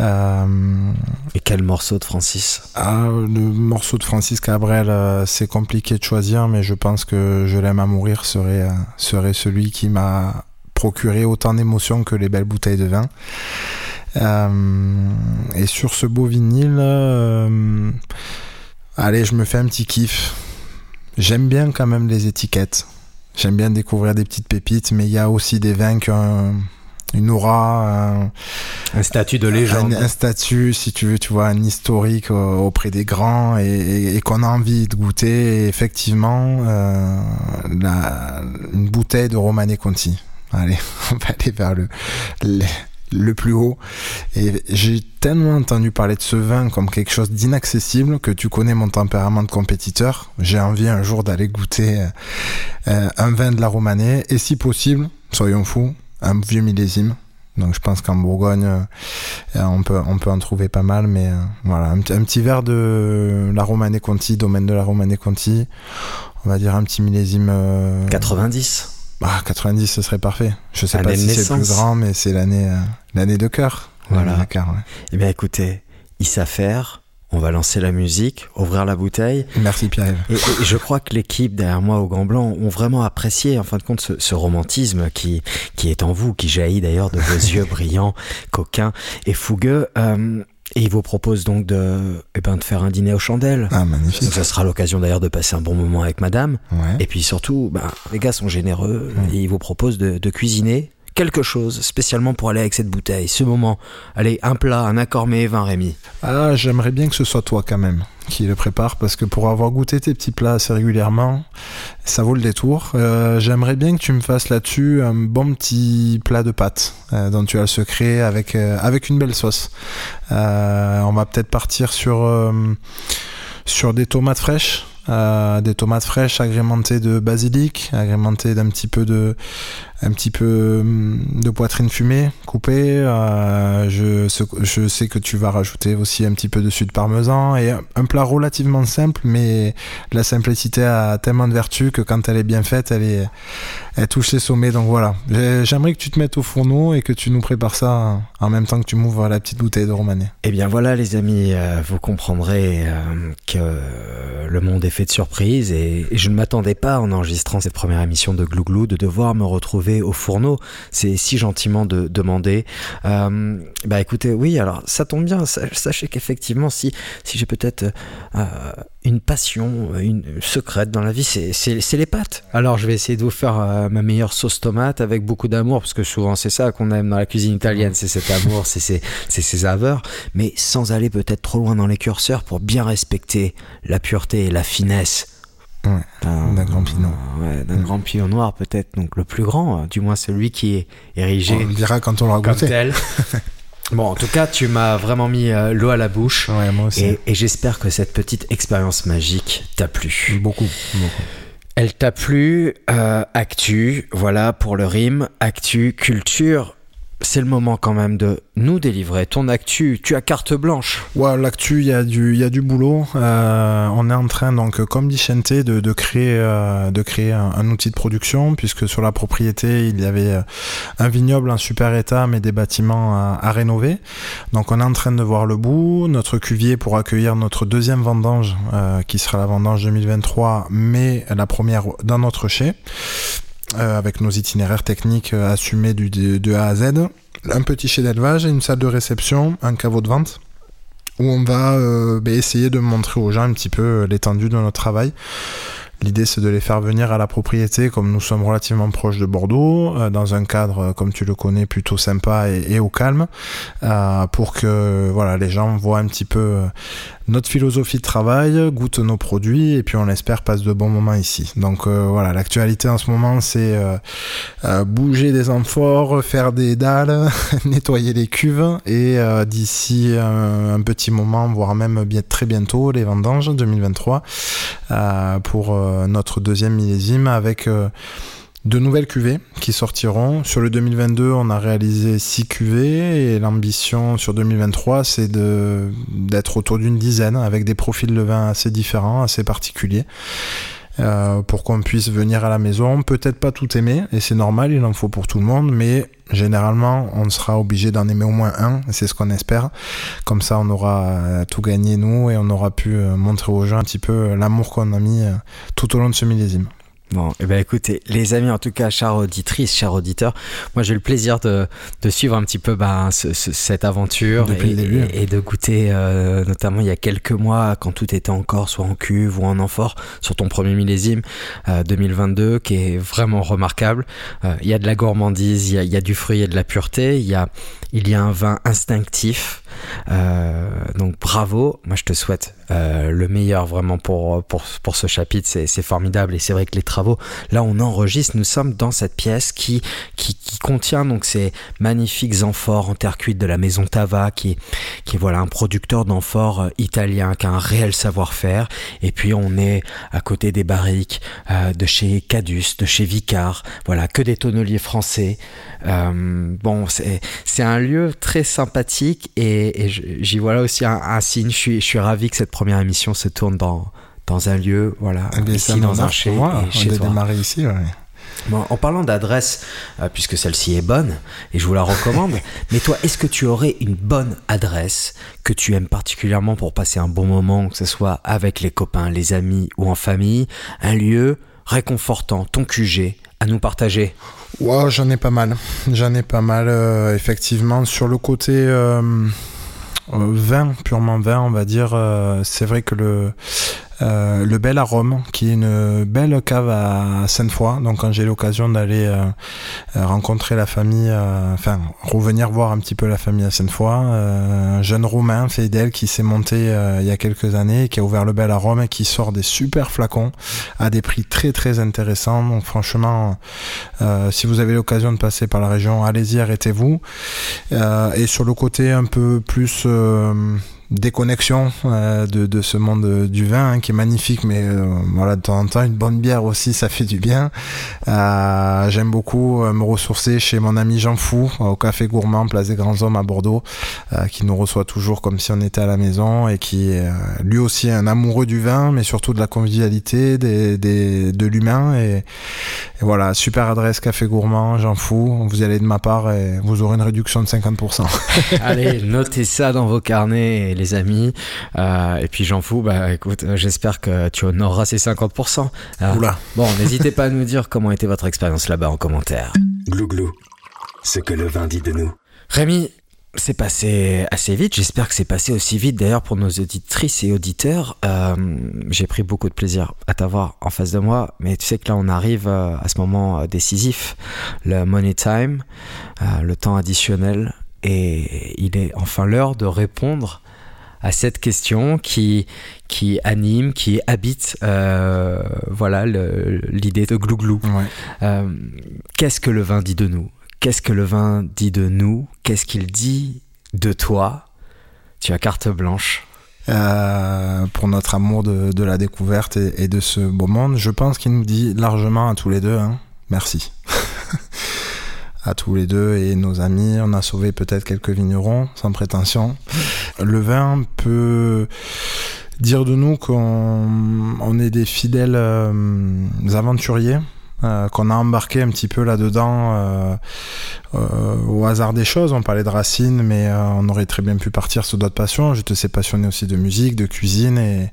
Et quel morceau de Francis? Ah, Le morceau de Francis Cabrel, c'est compliqué de choisir, mais je pense que Je l'aime à mourir serait, serait celui qui m'a procuré autant d'émotions que les belles bouteilles de vin. et sur ce beau vinyle, allez, je me fais un petit kiff. J'aime bien quand même les étiquettes. J'aime bien découvrir des petites pépites, mais il y a aussi des vins qui ont une aura. Un, statut de légende. Un, statut, si tu veux, tu vois, un historique auprès des grands et, qu'on a envie de goûter. effectivement, euh, une bouteille de Romane Conti. Allez, *laughs* on va aller vers le, le plus haut. Et j'ai tellement entendu parler de ce vin comme quelque chose d'inaccessible que tu connais mon tempérament de compétiteur. J'ai envie un jour d'aller goûter euh, un vin de la Romanée et si possible, soyons fous, un vieux millésime. Donc je pense qu'en Bourgogne, euh, on, peut, on peut en trouver pas mal, mais euh, voilà, un, petit verre de la Romanée Conti, domaine de la Romanée Conti, on va dire un petit millésime... 90 bah, 90, ce serait parfait. Je sais pas si c'est plus grand, mais c'est l'année, euh, l'année de cœur. Voilà. De cœur, ouais. Eh bien, écoutez, il s'affaire. On va lancer la musique, ouvrir la bouteille. Merci Pierre. Et, je crois que l'équipe derrière moi au Grand Blanc ont vraiment apprécié, en fin de compte, ce, ce romantisme qui, qui est en vous, qui jaillit d'ailleurs de vos *laughs* yeux brillants, coquins et fougueux. Euh, et il vous propose donc de, eh ben, de faire un dîner aux chandelles. Ah, magnifique. Donc ça sera l'occasion d'ailleurs de passer un bon moment avec madame. Et puis surtout, ben, les gars sont généreux et il vous propose de, de, cuisiner quelque chose spécialement pour aller avec cette bouteille. Ce moment, allez, un plat, un accord mais vin, Rémi. Ah, j'aimerais bien que ce soit toi quand même qui le prépare parce que pour avoir goûté tes petits plats assez régulièrement, ça vaut le détour. Euh, j'aimerais bien que tu me fasses là-dessus un bon petit plat de pâtes euh, dont tu as le secret avec, euh, avec une belle sauce. on va peut-être partir sur, sur des tomates fraîches. des tomates fraîches agrémentées de basilic, agrémentées d'un petit peu de, un petit peu hum, de poitrine fumée coupée. Euh, je, sais que tu vas rajouter aussi un petit peu de de parmesan et un plat relativement simple, mais la simplicité a tellement de vertus que quand elle est bien faite, elle, touche ses sommets. Donc voilà, j'aimerais que tu te mettes au fourneau et que tu nous prépares ça en même temps que tu m'ouvres la petite bouteille de romané. Eh bien voilà les amis, euh, vous comprendrez euh, que le monde est fait de surprises et, je ne m'attendais pas en enregistrant cette première émission de Glouglou de devoir me retrouver au fourneau. C'est si gentiment de demander. Euh, bah écoutez, oui, alors ça tombe bien. Sachez qu'effectivement, si, si j'ai peut-être euh, une passion, une secrète dans la vie, c'est les pâtes. Alors je vais essayer de vous faire euh, ma meilleure sauce tomate avec beaucoup d'amour, parce que souvent c'est ça qu'on aime dans la cuisine italienne, c'est cet amour, c'est ces, ces saveurs, mais sans aller peut-être trop loin dans les curseurs pour bien respecter la pureté et la finesse d'un grand pinot. d'un grand pinot noir peut-être, donc le plus grand, du moins celui qui est érigé. On le dira quand on l'aura goûté. *laughs* Bon, en tout cas, tu m'as vraiment mis euh, l'eau à la bouche. moi aussi. Et, j'espère que cette petite expérience magique t'a plu. Beaucoup, beaucoup. Elle t'a plu, euh, actu, voilà pour le rime, actu, culture, c'est le moment quand même de nous délivrer ton actu. Tu as carte blanche. Ouais, l'actu, il y, a du, y a du boulot. Euh, on est en train, donc, comme dit Chente, de, de, créer, euh, créer un, outil de production, puisque sur la propriété, il y avait euh, un vignoble en super état, mais des bâtiments à, à, rénover. Donc, on est en train de voir le bout. Notre cuvier pour accueillir notre deuxième vendange, qui sera la vendange 2023, mais la première dans notre chai. Euh, avec nos itinéraires techniques euh, assumés du, de, A à Z. Un petit chai d'élevage, une salle de réception, un caveau de vente où on va euh, ben, essayer de montrer aux gens un petit peu l'étendue de notre travail. L'idée, c'est de les faire venir à la propriété, comme nous sommes relativement proches de Bordeaux, dans un cadre, comme tu le connais, plutôt sympa et, au calme, pour que voilà, les gens voient un petit peu notre philosophie de travail, goûte nos produits et puis on l'espère passe de bons moments ici. Donc euh, voilà, l'actualité en ce moment c'est euh, euh, bouger des amphores, faire des dalles, *laughs* nettoyer les cuves et d'ici un petit moment, voire même bien, très bientôt, les vendanges 2023 pour notre deuxième millésime avec de nouvelles cuvées qui sortiront. Sur le 2022, on a réalisé 6 cuvées et l'ambition sur 2023, c'est d'être autour d'une dizaine avec des profils de vin assez différents, assez particuliers. euh, pour qu'on puisse venir à la maison. Peut-être pas tout aimer, et c'est normal, il en faut pour tout le monde, mais généralement, on sera obligé d'en aimer au moins un, c'est ce qu'on espère. Comme ça, on aura euh, tout gagné, nous, et on aura pu euh, montrer aux gens un petit peu l'amour qu'on a mis tout au long de ce millésime. Bon, eh ben écoutez, les amis, en tout cas, chers auditrices, chers auditeurs, moi j'ai eu le plaisir de, de suivre un petit peu bah, ce, cette aventure Depuis et, le début. et, de goûter, euh, notamment il y a quelques mois, quand tout était encore soit en cuve ou en amphore, sur ton premier millésime euh, 2022, qui est vraiment remarquable. Euh, il y a de la gourmandise, il y a, il y a du fruit et de la pureté, il y a, il y a un vin instinctif. Euh, donc bravo, moi je te souhaite euh, le meilleur vraiment pour, ce chapitre, c'est formidable et c'est vrai que les travaux, là on enregistre, nous sommes dans cette pièce qui, contient donc ces magnifiques amphores en terre cuite de la maison Tava qui, est voilà un producteur d'amphores euh, italien qui a un réel savoir-faire. Et puis on est à côté des barriques de chez Cadus, de chez Vicar, voilà que des tonneliers français. Bon, c'est un lieu très sympathique et, et j'y vois là aussi un, un, signe. Je suis, je suis ravi que cette première émission se tourne dans, dans un lieu, voilà, Eh ici dans un chez, moi. chez on a toi. démarré ici, ouais. Bon, en parlant d'adresse, euh, puisque celle-ci est bonne et je vous la recommande, *laughs* mais toi, est-ce que tu aurais une bonne adresse que tu aimes particulièrement pour passer un bon moment, que ce soit avec les copains, les amis ou en famille, un lieu réconfortant, ton QG à nous partager Ouais, j'en ai pas mal. J'en ai pas mal, euh, effectivement. Sur le côté euh, euh, vin, purement vin, on va dire, c'est vrai que le, euh, le Bel Arôme, qui est une belle cave à Sainte-Foy. Donc, quand j'ai l'occasion d'aller euh, euh, rencontrer la famille, enfin, revenir voir un petit peu la famille à Sainte-Foy, un jeune Roumain fidèle qui s'est monté il y a quelques années, qui a ouvert le Bel Arôme et qui sort des super flacons à des prix très très intéressants. Donc, franchement, si vous avez l'occasion de passer par la région, allez-y, arrêtez-vous. Et sur le côté un peu plus déconnexion euh, de, ce monde euh, du vin hein, qui est magnifique mais euh, voilà de temps en temps une bonne bière aussi ça fait du bien. J'aime beaucoup me ressourcer chez mon ami Jean Fou au café gourmand place des grands hommes à Bordeaux qui nous reçoit toujours comme si on était à la maison et qui est lui aussi un amoureux du vin mais surtout de la convivialité des, des, de l'humain. Et, voilà super adresse café gourmand Jean Fou vous allez de ma part et vous aurez une réduction de 50% *laughs* Allez, notez ça dans vos carnets, les amis. Euh, et puis j'en fous, bah écoute, j'espère que tu honoreras ces 50%. Euh, Oula bon, n'hésitez pas à nous dire comment était votre expérience là-bas en commentaire. Glouglou, ce que le vin dit de nous. Rémi, c'est passé assez vite. J'espère que c'est passé aussi vite d'ailleurs pour nos auditrices et auditeurs. Euh, J'ai pris beaucoup de plaisir à t'avoir en face de moi, mais tu sais que là on arrive euh, à ce moment décisif, le money time, euh, le temps additionnel, et il est enfin l'heure de répondre à cette question qui qui anime, qui habite, euh, voilà l'idée de glouglou. ouais. Euh, Qu'est-ce que le vin dit de nous? Qu'est-ce que le vin dit de nous? Qu'est-ce qu'il dit de toi? Tu as carte blanche. Euh, pour notre amour de, de la découverte et, et de ce beau monde. Je pense qu'il nous dit largement à tous les deux, hein, merci. *laughs* à tous les deux et nos amis, on a sauvé peut-être quelques vignerons, sans prétention. Le vin peut dire de nous qu'on on est des fidèles euh, aventuriers. euh, qu'on a embarqué un petit peu là-dedans euh, au hasard des choses. On parlait de racines, mais euh, on aurait très bien pu partir sur d'autres passions. Je te sais passionné aussi de musique, de cuisine, et,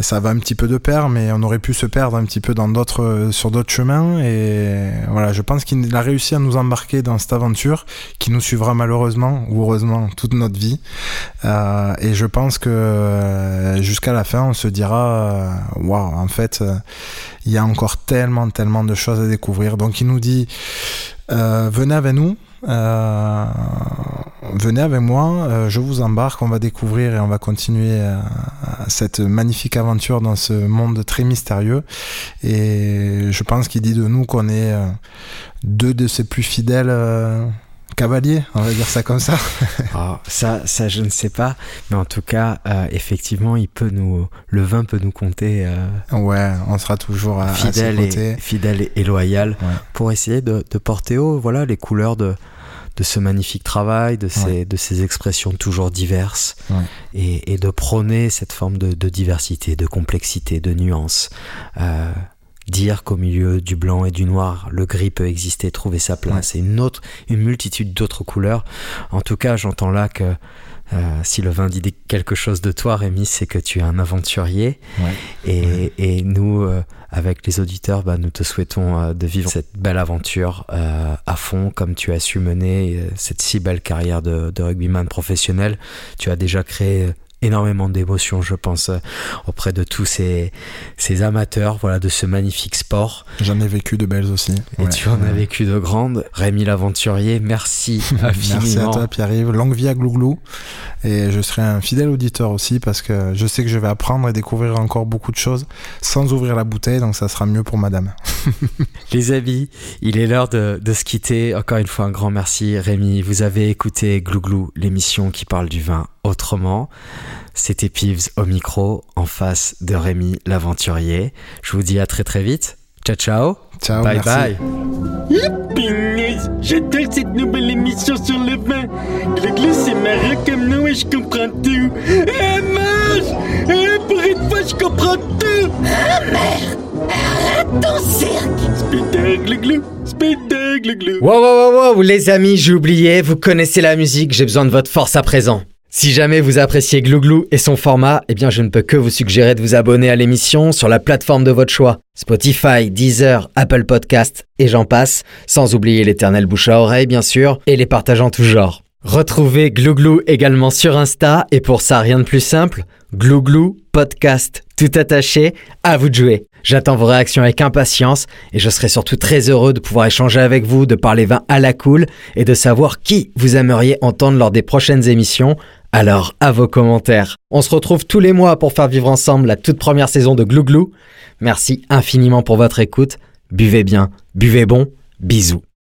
ça va un petit peu de pair, mais on aurait pu se perdre un petit peu dans d'autres, euh, sur d'autres chemins. Et voilà, je pense qu'il a réussi à nous embarquer dans cette aventure qui nous suivra malheureusement ou heureusement toute notre vie. Euh, et je pense que euh, jusqu'à la fin, on se dira, euh, waouh, en fait, euh, il y a encore tellement, tellement de choses à découvrir. Donc il nous dit, euh, venez avec nous. euh, venez avec moi, euh, je vous embarque, on va découvrir et on va continuer euh, cette magnifique aventure dans ce monde très mystérieux. Et je pense qu'il dit de nous qu'on est deux de ses plus fidèles cavaliers, on va dire ça comme ça. *laughs* Ah, ça, ça, je ne sais pas, mais en tout cas, euh, effectivement, il peut nous, le vin peut nous compter euh, Ouais, on sera toujours à, à ses fidèle, côtés. et, fidèle et, et loyal Ouais. pour essayer de, de porter haut, voilà, les couleurs de de ce magnifique travail, de ces, Ouais. de ces expressions toujours diverses, Ouais. et, et de prôner cette forme de, de diversité, de complexité, de nuance. Euh, dire qu'au milieu du blanc et du noir, le gris peut exister, trouver sa place, et une autre, une multitude d'autres couleurs. En tout cas, j'entends là que euh, si le vin dit quelque chose de toi, Rémi, c'est que tu es un aventurier. Et, et, nous, euh, avec les auditeurs, bah, nous te souhaitons euh, de vivre cette belle aventure à fond, comme tu as su mener cette si belle carrière de, de rugbyman professionnel. Tu as déjà créé énormément d'émotions, je pense, euh, auprès de tous ces, ces amateurs voilà, de ce magnifique sport. J'en ai vécu de belles aussi. Et tu en as vécu de grandes. Rémi l'aventurier, merci infiniment. *laughs* merci à toi Pierre-Yves. Longue vie à Glouglou. Et je serai un fidèle auditeur aussi parce que je sais que je vais apprendre et découvrir encore beaucoup de choses sans ouvrir la bouteille, donc ça sera mieux pour madame. *laughs* Les amis, il est l'heure de, de se quitter. Encore une fois, un grand merci Rémi. Vous avez écouté Glouglou, l'émission qui parle du vin autrement. C'était Pives au micro en face de Rémi l'aventurier. Je vous dis à très très vite. Ciao ciao. Ciao. Bye bye. J'adore cette nouvelle émission sur le vin. Le c'est marrant comme nom et je comprends tout. Eh, mange Eh, pour une fois, je comprends tout Ah, merde Arrête ton cirque Spider, glouglou Spider, glouglou Wow, wow, wow, wow, les amis, j'ai oublié, vous connaissez la musique, j'ai besoin de votre force à présent. Si jamais vous appréciez Glouglou et son format, eh bien je ne peux que vous suggérer de vous abonner à l'émission sur la plateforme de votre choix. Spotify, Deezer, Apple Podcast et j'en passe, sans oublier l'éternel bouche à oreille bien sûr, et les partageants tout genre. Retrouvez Glouglou également sur Insta et pour ça rien de plus simple, Glouglou Podcast, tout attaché, à vous de jouer. J'attends vos réactions avec impatience et je serai surtout très heureux de pouvoir échanger avec vous, de parler vin à la cool et de savoir qui vous aimeriez entendre lors des prochaines émissions alors, à vos commentaires. On se retrouve tous les mois pour faire vivre ensemble la toute première saison de Glouglou. Merci infiniment pour votre écoute. Buvez bien, buvez bon, bisous.